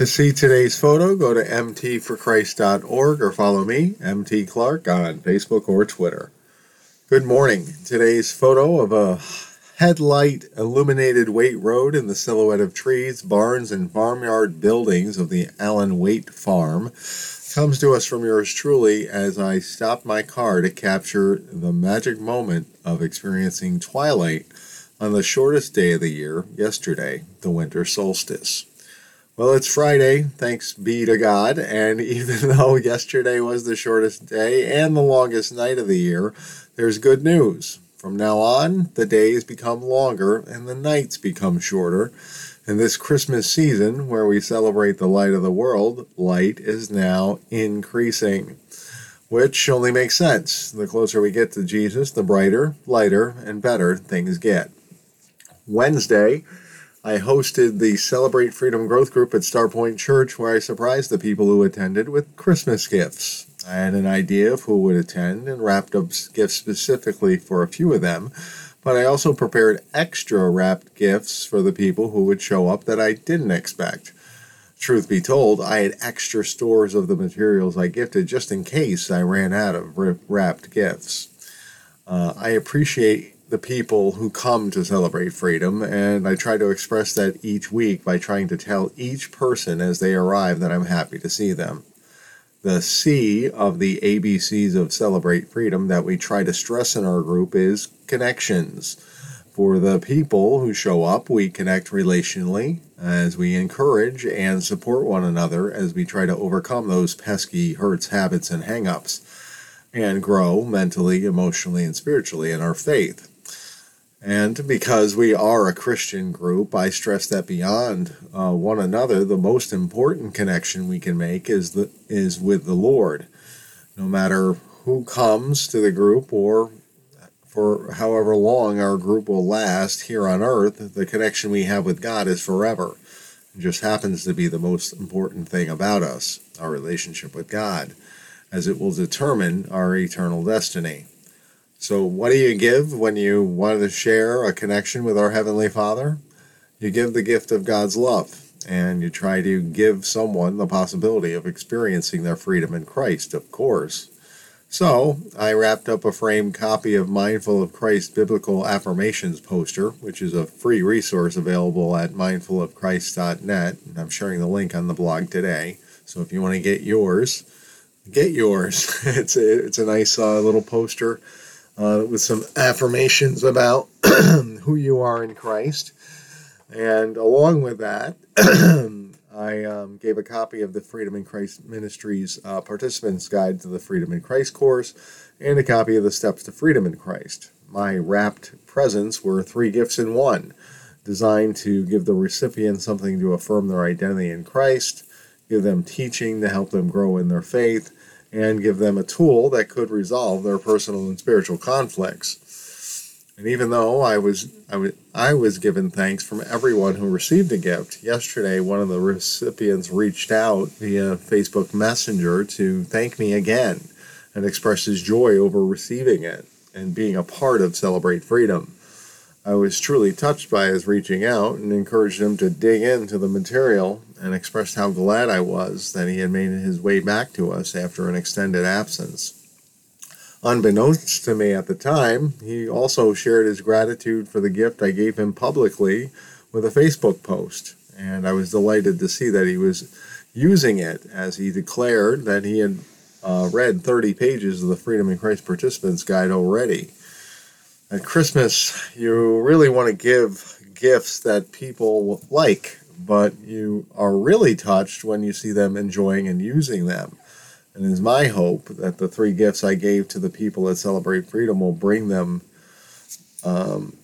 To see today's photo, go to mtforchrist.org or follow me, MT Clark, on Facebook or Twitter. Good morning. Today's photo of a headlight illuminated Waite Road in the silhouette of trees, barns, and farmyard buildings of the Allen Waite Farm comes to us from yours truly as I stop my car to capture the magic moment of experiencing twilight on the shortest day of the year, yesterday, the winter solstice. Well, it's Friday, thanks be to God, and even though yesterday was the shortest day and the longest night of the year, there's good news. From now on, the days become longer and the nights become shorter. In this Christmas season, where we celebrate the light of the world, light is now increasing, which only makes sense. The closer we get to Jesus, the brighter, lighter, and better things get. Wednesday, I hosted the Celebrate Freedom Growth Group at Starpoint Church, where I surprised the people who attended with Christmas gifts. I had an idea of who would attend and wrapped up gifts specifically for a few of them, but I also prepared extra wrapped gifts for the people who would show up that I didn't expect. Truth be told, I had extra stores of the materials I gifted just in case I ran out of wrapped gifts. Uh, I appreciate the people who come to celebrate freedom, and I try to express that each week by trying to tell each person as they arrive that I'm happy to see them. The C of the ABCs of Celebrate Freedom that we try to stress in our group is connections. For the people who show up, we connect relationally as we encourage and support one another as we try to overcome those pesky hurts, habits, and hangups and grow mentally, emotionally, and spiritually in our faith. And because we are a Christian group, I stress that beyond uh, one another, the most important connection we can make is the is with the Lord. No matter who comes to the group or for however long our group will last here on earth, the connection we have with God is forever. It just happens to be the most important thing about us, our relationship with God, as it will determine our eternal destiny. So, what do you give when you want to share a connection with our Heavenly Father? You give the gift of God's love, and you try to give someone the possibility of experiencing their freedom in Christ, of course. So, I wrapped up a framed copy of Mindful of Christ Biblical Affirmations poster, which is a free resource available at mindfulofchrist.net. And I'm sharing the link on the blog today. So, if you want to get yours, get yours. it's, a, it's a nice uh, little poster uh, with some affirmations about who you are in Christ. And along with that, I um, gave a copy of the Freedom in Christ Ministries uh, Participants Guide to the Freedom in Christ course and a copy of the Steps to Freedom in Christ. My wrapped presents were three gifts in one, designed to give the recipient something to affirm their identity in Christ, give them teaching to help them grow in their faith, and give them a tool that could resolve their personal and spiritual conflicts. And even though I was I was I was given thanks from everyone who received a gift, yesterday one of the recipients reached out via Facebook Messenger to thank me again and express his joy over receiving it and being a part of Celebrate Freedom. I was truly touched by his reaching out and encouraged him to dig into the material and expressed how glad I was that he had made his way back to us after an extended absence. Unbeknownst to me at the time, he also shared his gratitude for the gift I gave him publicly with a Facebook post, and I was delighted to see that he was using it as he declared that he had uh, read 30 pages of the Freedom in Christ Participants Guide already. At Christmas, you really want to give gifts that people like, but you are really touched when you see them enjoying and using them. And it is my hope that the three gifts I gave to the people that celebrate freedom will bring them, um,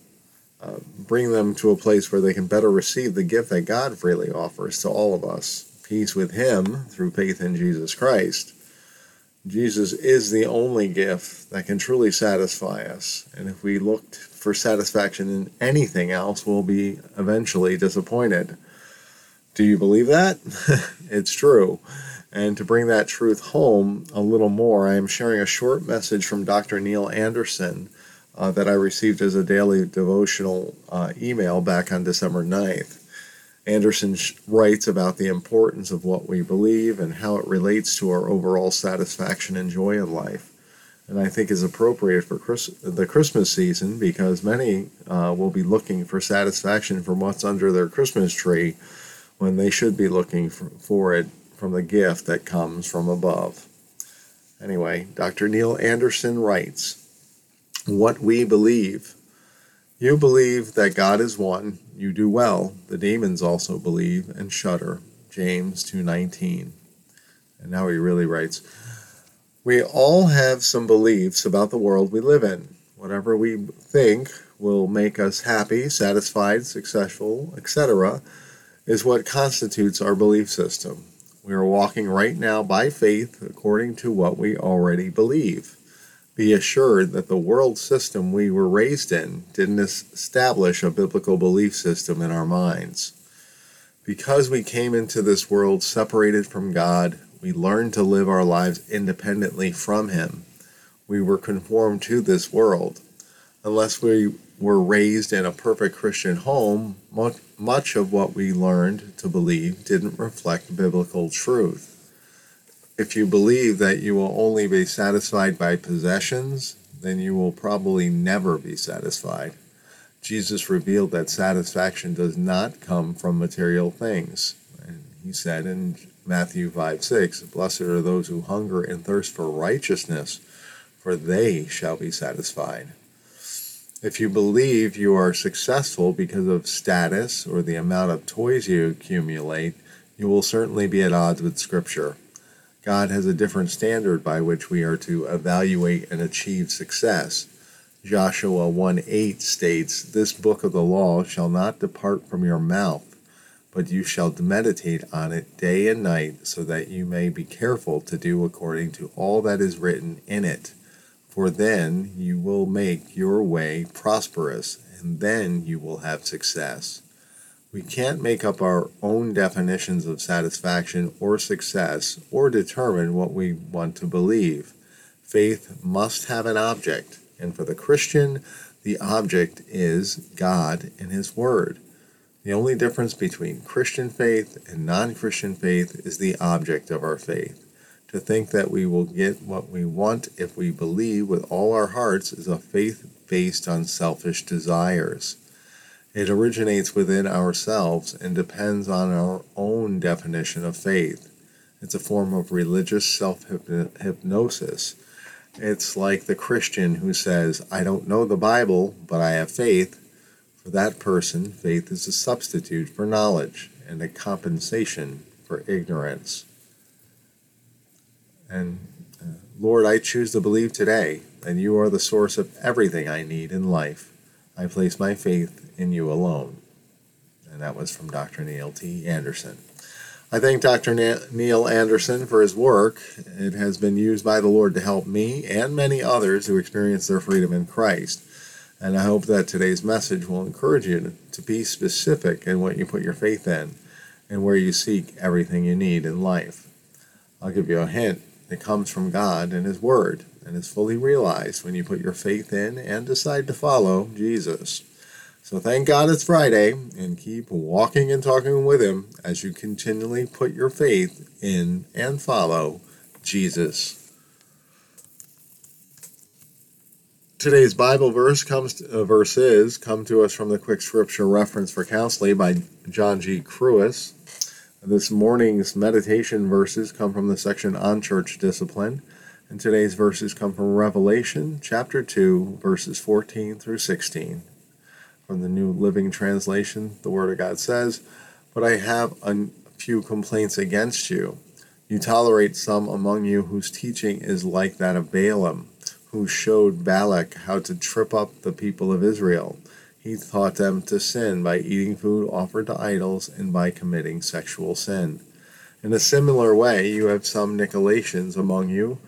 uh, bring them to a place where they can better receive the gift that God freely offers to all of us: peace with Him through faith in Jesus Christ, Jesus is the only gift that can truly satisfy us. And if we looked for satisfaction in anything else, we'll be eventually disappointed. Do you believe that? it's true. And to bring that truth home a little more, I am sharing a short message from Dr. Neil Anderson uh, that I received as a daily devotional uh, email back on December 9th. Anderson writes about the importance of what we believe and how it relates to our overall satisfaction and joy in life. And I think is appropriate for Chris, the Christmas season because many uh, will be looking for satisfaction from what's under their Christmas tree when they should be looking for, for it from the gift that comes from above. Anyway, Dr. Neil Anderson writes What we believe. You believe that God is one, you do well. The demons also believe and shudder. James 2:19. And now he really writes, we all have some beliefs about the world we live in. Whatever we think will make us happy, satisfied, successful, etc., is what constitutes our belief system. We are walking right now by faith according to what we already believe. Be assured that the world system we were raised in didn't establish a biblical belief system in our minds. Because we came into this world separated from God, we learned to live our lives independently from Him. We were conformed to this world. Unless we were raised in a perfect Christian home, much of what we learned to believe didn't reflect biblical truth if you believe that you will only be satisfied by possessions, then you will probably never be satisfied. Jesus revealed that satisfaction does not come from material things. And he said in Matthew 5 6, Blessed are those who hunger and thirst for righteousness, for they shall be satisfied. If you believe you are successful because of status or the amount of toys you accumulate, you will certainly be at odds with Scripture. God has a different standard by which we are to evaluate and achieve success. Joshua 1 8 states, This book of the law shall not depart from your mouth, but you shall meditate on it day and night, so that you may be careful to do according to all that is written in it. For then you will make your way prosperous, and then you will have success. We can't make up our own definitions of satisfaction or success or determine what we want to believe. Faith must have an object, and for the Christian, the object is God and His Word. The only difference between Christian faith and non Christian faith is the object of our faith. To think that we will get what we want if we believe with all our hearts is a faith based on selfish desires. It originates within ourselves and depends on our own definition of faith. It's a form of religious self hypnosis. It's like the Christian who says, I don't know the Bible, but I have faith. For that person, faith is a substitute for knowledge and a compensation for ignorance. And uh, Lord, I choose to believe today that you are the source of everything I need in life. I place my faith in you alone. And that was from Dr. Neil T. Anderson. I thank Dr. Neil Anderson for his work. It has been used by the Lord to help me and many others who experience their freedom in Christ. And I hope that today's message will encourage you to be specific in what you put your faith in and where you seek everything you need in life. I'll give you a hint. It comes from God and His Word and is fully realized when you put your faith in and decide to follow Jesus. So thank God it's Friday and keep walking and talking with Him as you continually put your faith in and follow Jesus. Today's Bible verse comes uh, verses come to us from the quick scripture reference for counseling by John G. Kruis. This morning's meditation verses come from the section on church discipline. And today's verses come from Revelation chapter 2, verses 14 through 16. From the New Living Translation, the Word of God says, But I have a few complaints against you. You tolerate some among you whose teaching is like that of Balaam, who showed Balak how to trip up the people of Israel. He taught them to sin by eating food offered to idols and by committing sexual sin. In a similar way, you have some Nicolaitans among you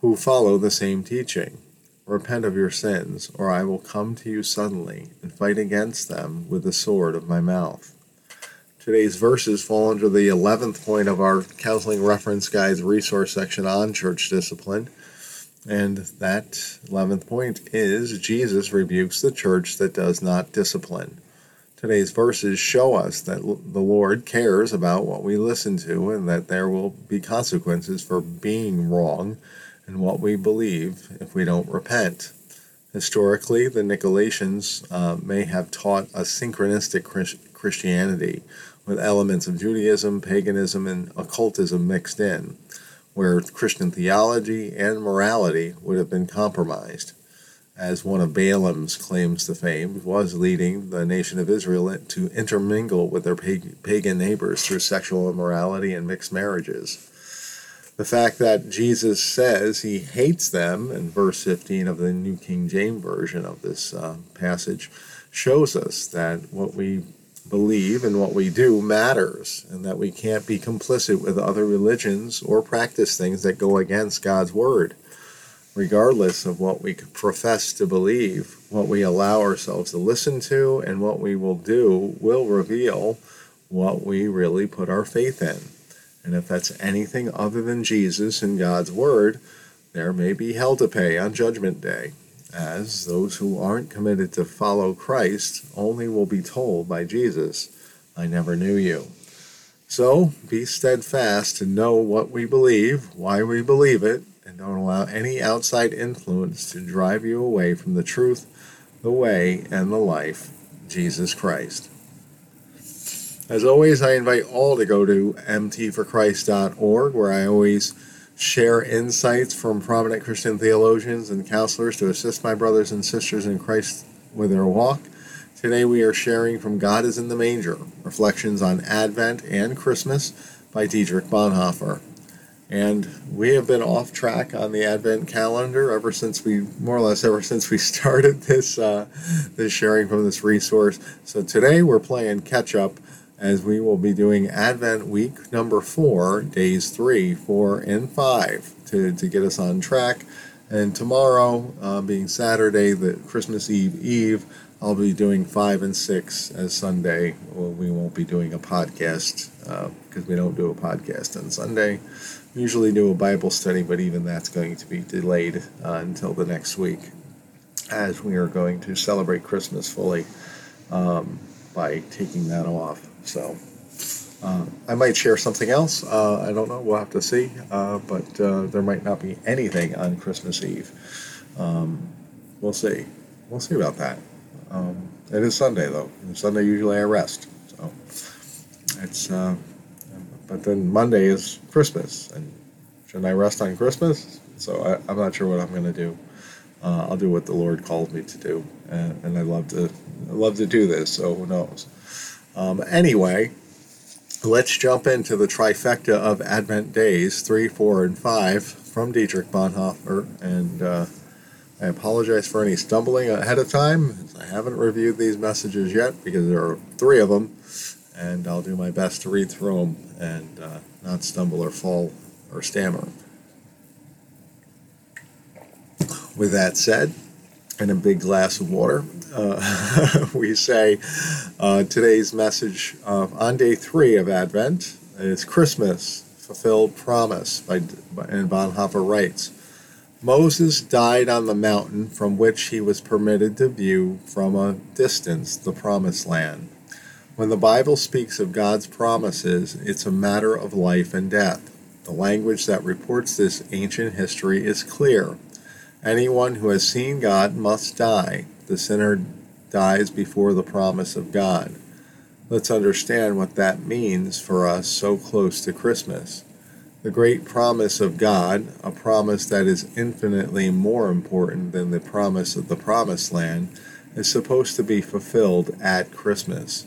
who follow the same teaching. Repent of your sins, or I will come to you suddenly and fight against them with the sword of my mouth. Today's verses fall under the 11th point of our Counseling Reference Guide's resource section on church discipline. And that 11th point is Jesus rebukes the church that does not discipline. Today's verses show us that the Lord cares about what we listen to and that there will be consequences for being wrong in what we believe if we don't repent. Historically, the Nicolaitans uh, may have taught a syncretistic Christianity with elements of Judaism, paganism, and occultism mixed in, where Christian theology and morality would have been compromised. As one of Balaam's claims to fame was leading the nation of Israel to intermingle with their pagan neighbors through sexual immorality and mixed marriages. The fact that Jesus says he hates them in verse 15 of the New King James Version of this uh, passage shows us that what we believe and what we do matters, and that we can't be complicit with other religions or practice things that go against God's Word. Regardless of what we profess to believe, what we allow ourselves to listen to and what we will do will reveal what we really put our faith in. And if that's anything other than Jesus and God's Word, there may be hell to pay on Judgment Day, as those who aren't committed to follow Christ only will be told by Jesus, I never knew you. So be steadfast to know what we believe, why we believe it, and don't allow any outside influence to drive you away from the truth, the way, and the life, Jesus Christ. As always, I invite all to go to mtforchrist.org, where I always share insights from prominent Christian theologians and counselors to assist my brothers and sisters in Christ with their walk. Today we are sharing from God is in the Manger Reflections on Advent and Christmas by Dietrich Bonhoeffer. And we have been off track on the Advent calendar ever since we, more or less, ever since we started this uh, this sharing from this resource. So today we're playing catch up as we will be doing Advent week number four, days three, four, and five to, to get us on track. And tomorrow, uh, being Saturday, the Christmas Eve Eve, I'll be doing five and six as Sunday. Well, we won't be doing a podcast because uh, we don't do a podcast on Sunday. We usually do a Bible study, but even that's going to be delayed uh, until the next week as we are going to celebrate Christmas fully um, by taking that off. So uh, I might share something else. Uh, I don't know. We'll have to see. Uh, but uh, there might not be anything on Christmas Eve. Um, we'll see. We'll see about that. Um, it is Sunday though. And Sunday usually I rest. So it's. Uh, but then Monday is Christmas, and shouldn't I rest on Christmas? So I, am not sure what I'm going to do. Uh, I'll do what the Lord called me to do, and, and I love to I love to do this. So who knows? Um, anyway, let's jump into the trifecta of Advent days, three, four, and five, from Dietrich Bonhoeffer. And uh, I apologize for any stumbling ahead of time. I haven't reviewed these messages yet because there are three of them, and I'll do my best to read through them and uh, not stumble or fall or stammer. With that said, and a big glass of water, uh, we say uh, today's message uh, on day three of Advent is Christmas, fulfilled promise. By, by, and Bonhoeffer writes Moses died on the mountain from which he was permitted to view from a distance the promised land. When the Bible speaks of God's promises, it's a matter of life and death. The language that reports this ancient history is clear. Anyone who has seen God must die. The sinner dies before the promise of God. Let's understand what that means for us so close to Christmas. The great promise of God, a promise that is infinitely more important than the promise of the promised land, is supposed to be fulfilled at Christmas.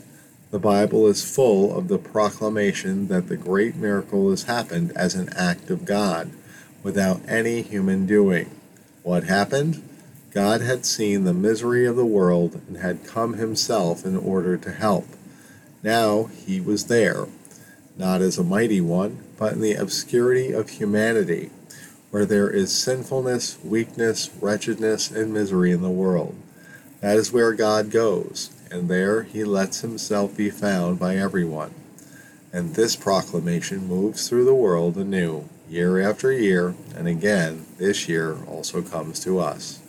The Bible is full of the proclamation that the great miracle has happened as an act of God, without any human doing. What happened? God had seen the misery of the world and had come himself in order to help. Now he was there, not as a mighty one, but in the obscurity of humanity, where there is sinfulness, weakness, wretchedness, and misery in the world. That is where God goes, and there he lets himself be found by everyone. And this proclamation moves through the world anew year after year, and again this year also comes to us.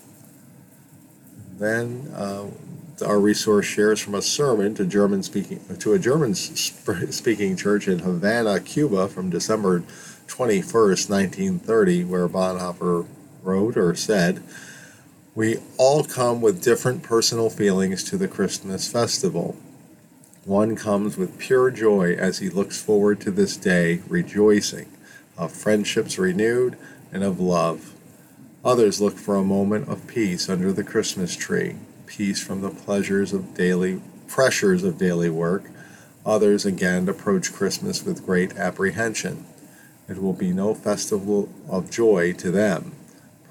Then uh, our resource shares from a sermon to German speaking to a German speaking church in Havana, Cuba, from December 21st, 1930, where Bonhoeffer wrote or said, "We all come with different personal feelings to the Christmas festival. One comes with pure joy as he looks forward to this day, rejoicing of friendships renewed and of love." Others look for a moment of peace under the Christmas tree, peace from the pleasures of daily pressures of daily work. Others again approach Christmas with great apprehension. It will be no festival of joy to them.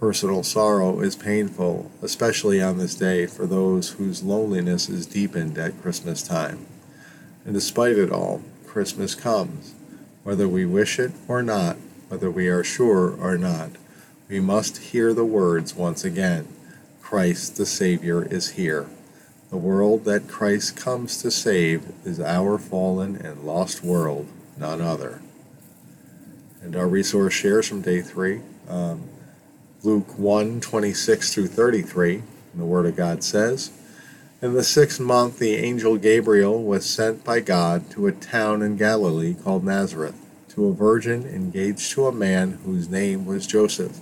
Personal sorrow is painful, especially on this day for those whose loneliness is deepened at Christmas time. And despite it all, Christmas comes, whether we wish it or not, whether we are sure or not we must hear the words once again Christ the Savior is here. The world that Christ comes to save is our fallen and lost world, none other. And our resource shares from day three um, Luke 1 26 through 33. And the Word of God says, In the sixth month, the angel Gabriel was sent by God to a town in Galilee called Nazareth, to a virgin engaged to a man whose name was Joseph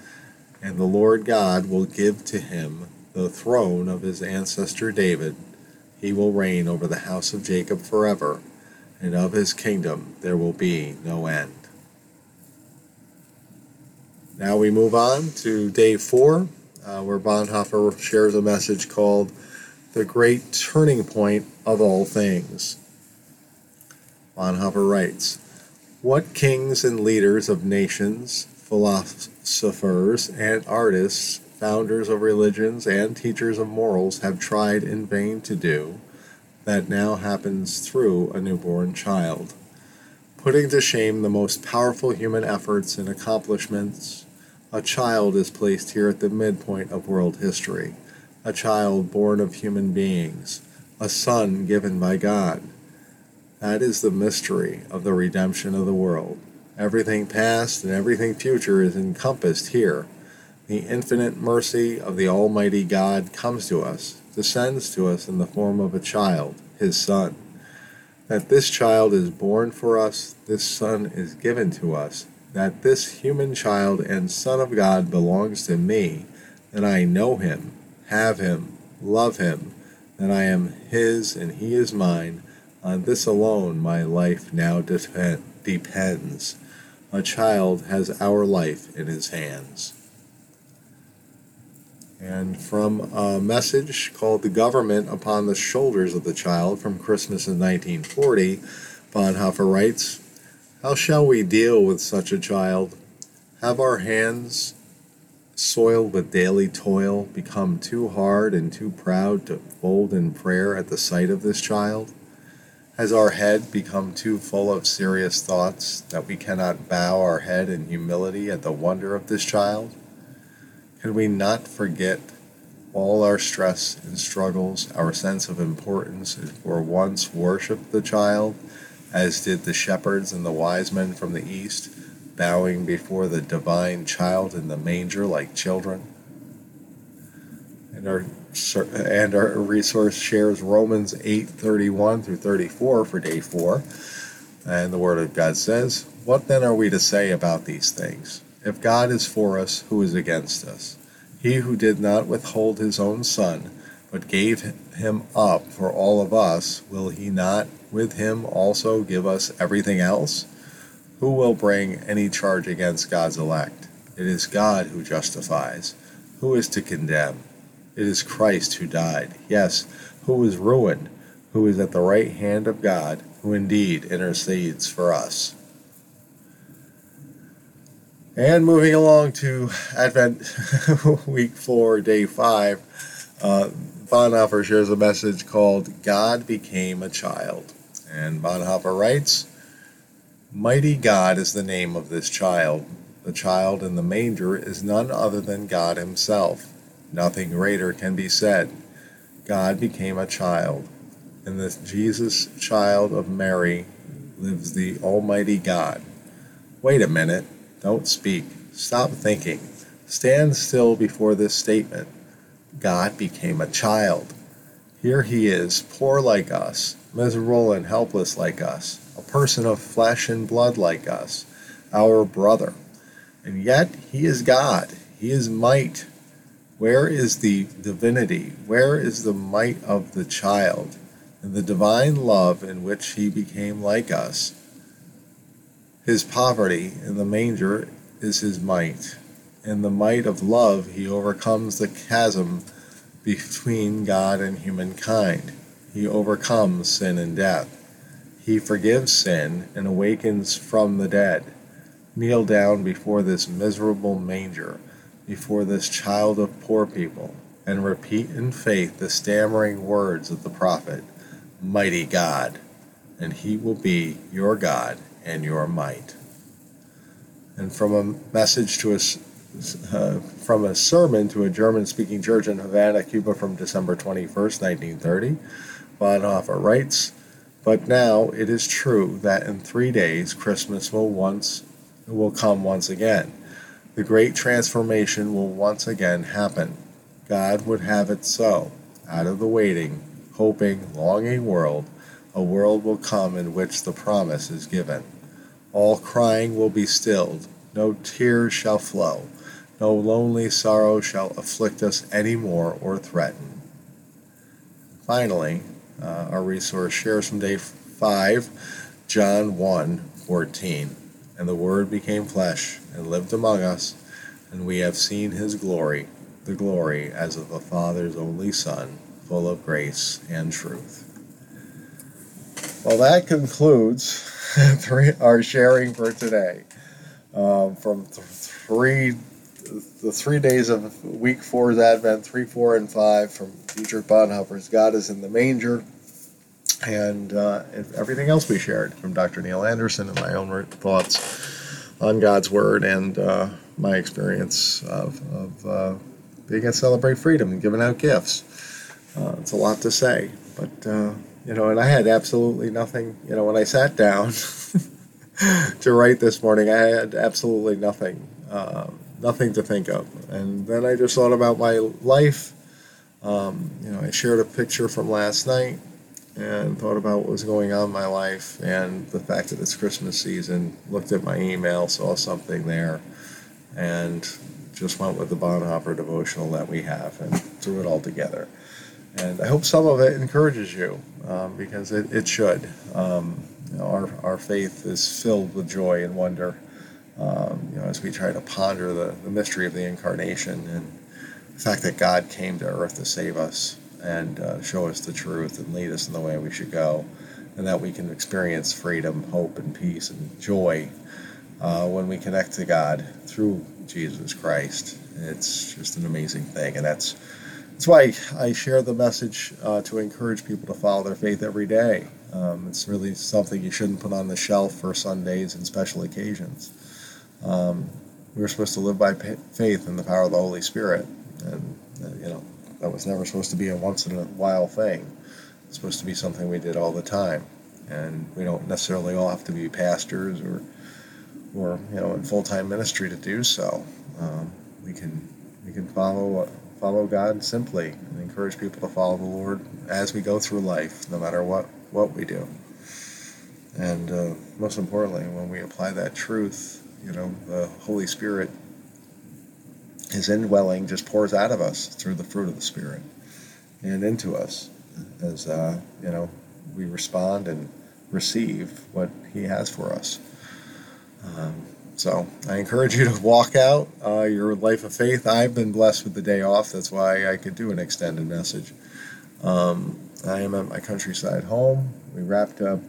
and the Lord God will give to him the throne of his ancestor David. He will reign over the house of Jacob forever, and of his kingdom there will be no end. Now we move on to day four, uh, where Bonhoeffer shares a message called The Great Turning Point of All Things. Bonhoeffer writes, What kings and leaders of nations, philosophers and artists, founders of religions, and teachers of morals have tried in vain to do, that now happens through a newborn child. Putting to shame the most powerful human efforts and accomplishments, a child is placed here at the midpoint of world history, a child born of human beings, a son given by God. That is the mystery of the redemption of the world. Everything past and everything future is encompassed here. The infinite mercy of the Almighty God comes to us, descends to us in the form of a child, his Son. That this child is born for us, this Son is given to us, that this human child and Son of God belongs to me, that I know him, have him, love him, that I am his and he is mine. On this alone my life now depends. A child has our life in his hands. And from a message called The Government Upon the Shoulders of the Child from Christmas in 1940, Bonhoeffer writes How shall we deal with such a child? Have our hands, soiled with daily toil, become too hard and too proud to fold in prayer at the sight of this child? Has our head become too full of serious thoughts that we cannot bow our head in humility at the wonder of this child? Can we not forget all our stress and struggles, our sense of importance, and for once worship the child, as did the shepherds and the wise men from the east, bowing before the divine child in the manger like children? And our and our resource shares Romans 8:31 through 34 for day 4. And the word of God says, "What then are we to say about these things? If God is for us, who is against us? He who did not withhold his own son, but gave him up for all of us, will he not with him also give us everything else? Who will bring any charge against God's elect? It is God who justifies. Who is to condemn? It is Christ who died, yes, who was ruined, who is at the right hand of God, who indeed intercedes for us. And moving along to Advent week four, day five, uh, Bonhoeffer shares a message called God Became a Child. And Bonhoeffer writes Mighty God is the name of this child. The child in the manger is none other than God Himself. Nothing greater can be said. God became a child. In this Jesus child of Mary lives the Almighty God. Wait a minute. Don't speak. Stop thinking. Stand still before this statement. God became a child. Here he is, poor like us, miserable and helpless like us, a person of flesh and blood like us, our brother. And yet he is God. He is might. Where is the divinity? Where is the might of the child? And the divine love in which he became like us. His poverty in the manger is his might. In the might of love, he overcomes the chasm between God and humankind. He overcomes sin and death. He forgives sin and awakens from the dead. Kneel down before this miserable manger, before this child of poor people, and repeat in faith the stammering words of the prophet Mighty God, and he will be your God and your might. And from a message to us uh, from a sermon to a German speaking church in Havana, Cuba from December 21st, 1930. Bonhoeffer writes, But now it is true that in three days Christmas will once will come once again. The great transformation will once again happen. God would have it so. Out of the waiting, hoping, longing world, a world will come in which the promise is given. All crying will be stilled, no tears shall flow no lonely sorrow shall afflict us any more or threaten. Finally, uh, our resource shares from day 5, John 1 14. And the Word became flesh and lived among us, and we have seen his glory, the glory as of the Father's only Son, full of grace and truth. Well, that concludes our sharing for today. Um, from th- three the three days of week four's Advent, three, four, and five from Dietrich Bonhoeffer's God is in the Manger, and uh, everything else we shared from Dr. Neil Anderson and my own thoughts on God's Word and uh, my experience of, of uh, being at Celebrate Freedom and giving out gifts. Uh, it's a lot to say, but uh, you know, and I had absolutely nothing. You know, when I sat down to write this morning, I had absolutely nothing. Um, nothing to think of. And then I just thought about my life. Um, you know, I shared a picture from last night and thought about what was going on in my life and the fact that it's Christmas season. Looked at my email, saw something there, and just went with the Bonhoeffer devotional that we have and threw it all together. And I hope some of it encourages you um, because it, it should. Um, you know, our, our faith is filled with joy and wonder um, you know, as we try to ponder the, the mystery of the incarnation and the fact that God came to earth to save us and uh, show us the truth and lead us in the way we should go, and that we can experience freedom, hope, and peace and joy uh, when we connect to God through Jesus Christ. It's just an amazing thing, and that's that's why I share the message uh, to encourage people to follow their faith every day. Um, it's really something you shouldn't put on the shelf for Sundays and special occasions. Um, we're supposed to live by faith in the power of the Holy Spirit, and uh, you know that was never supposed to be a once in a while thing. It's supposed to be something we did all the time, and we don't necessarily all have to be pastors or or you know in full time ministry to do so. Um, we can we can follow follow God simply and encourage people to follow the Lord as we go through life, no matter what what we do. And uh, most importantly, when we apply that truth you know, the Holy Spirit, His indwelling just pours out of us through the fruit of the Spirit and into us as, uh, you know, we respond and receive what He has for us. Um, so I encourage you to walk out uh, your life of faith. I've been blessed with the day off. That's why I could do an extended message. Um, I am at my countryside home. We wrapped up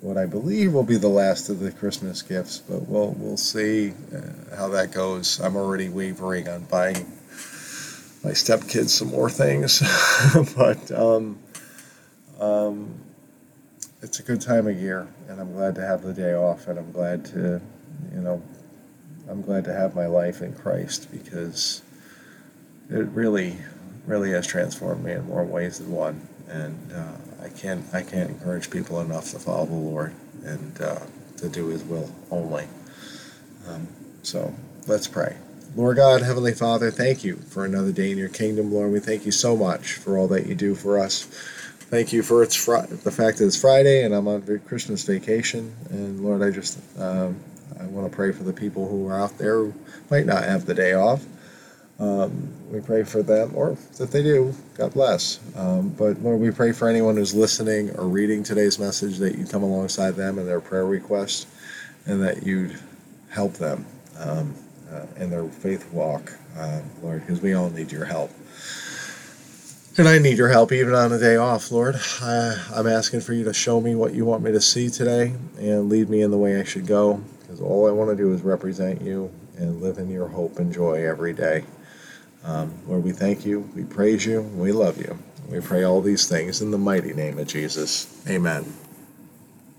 what I believe will be the last of the Christmas gifts, but we'll we'll see uh, how that goes. I'm already wavering on buying my stepkids some more things. but um, um, it's a good time of year, and I'm glad to have the day off, and I'm glad to, you know, I'm glad to have my life in Christ because it really, really has transformed me in more ways than one, and uh, I can't, I can't encourage people enough to follow the Lord and uh, to do His will only. Um, so let's pray. Lord God, Heavenly Father, thank you for another day in your kingdom, Lord. We thank you so much for all that you do for us. Thank you for it's fr- the fact that it's Friday and I'm on Christmas vacation. And Lord, I just um, I want to pray for the people who are out there who might not have the day off. Um, we pray for them, or if they do, God bless. Um, but Lord, we pray for anyone who's listening or reading today's message that you come alongside them in their prayer requests and that you'd help them. Um, uh, in their faith walk, uh, Lord, because we all need your help. And I need your help even on a day off, Lord. I, I'm asking for you to show me what you want me to see today and lead me in the way I should go, because all I want to do is represent you and live in your hope and joy every day. Um, Lord, we thank you, we praise you, we love you. We pray all these things in the mighty name of Jesus. Amen.